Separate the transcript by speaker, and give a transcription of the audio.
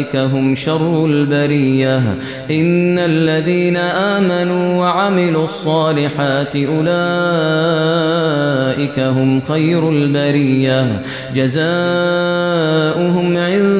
Speaker 1: أولئك هم شر البرية. إن الذين آمنوا وعملوا الصالحات أولئك هم خير البرية. جزاؤهم عند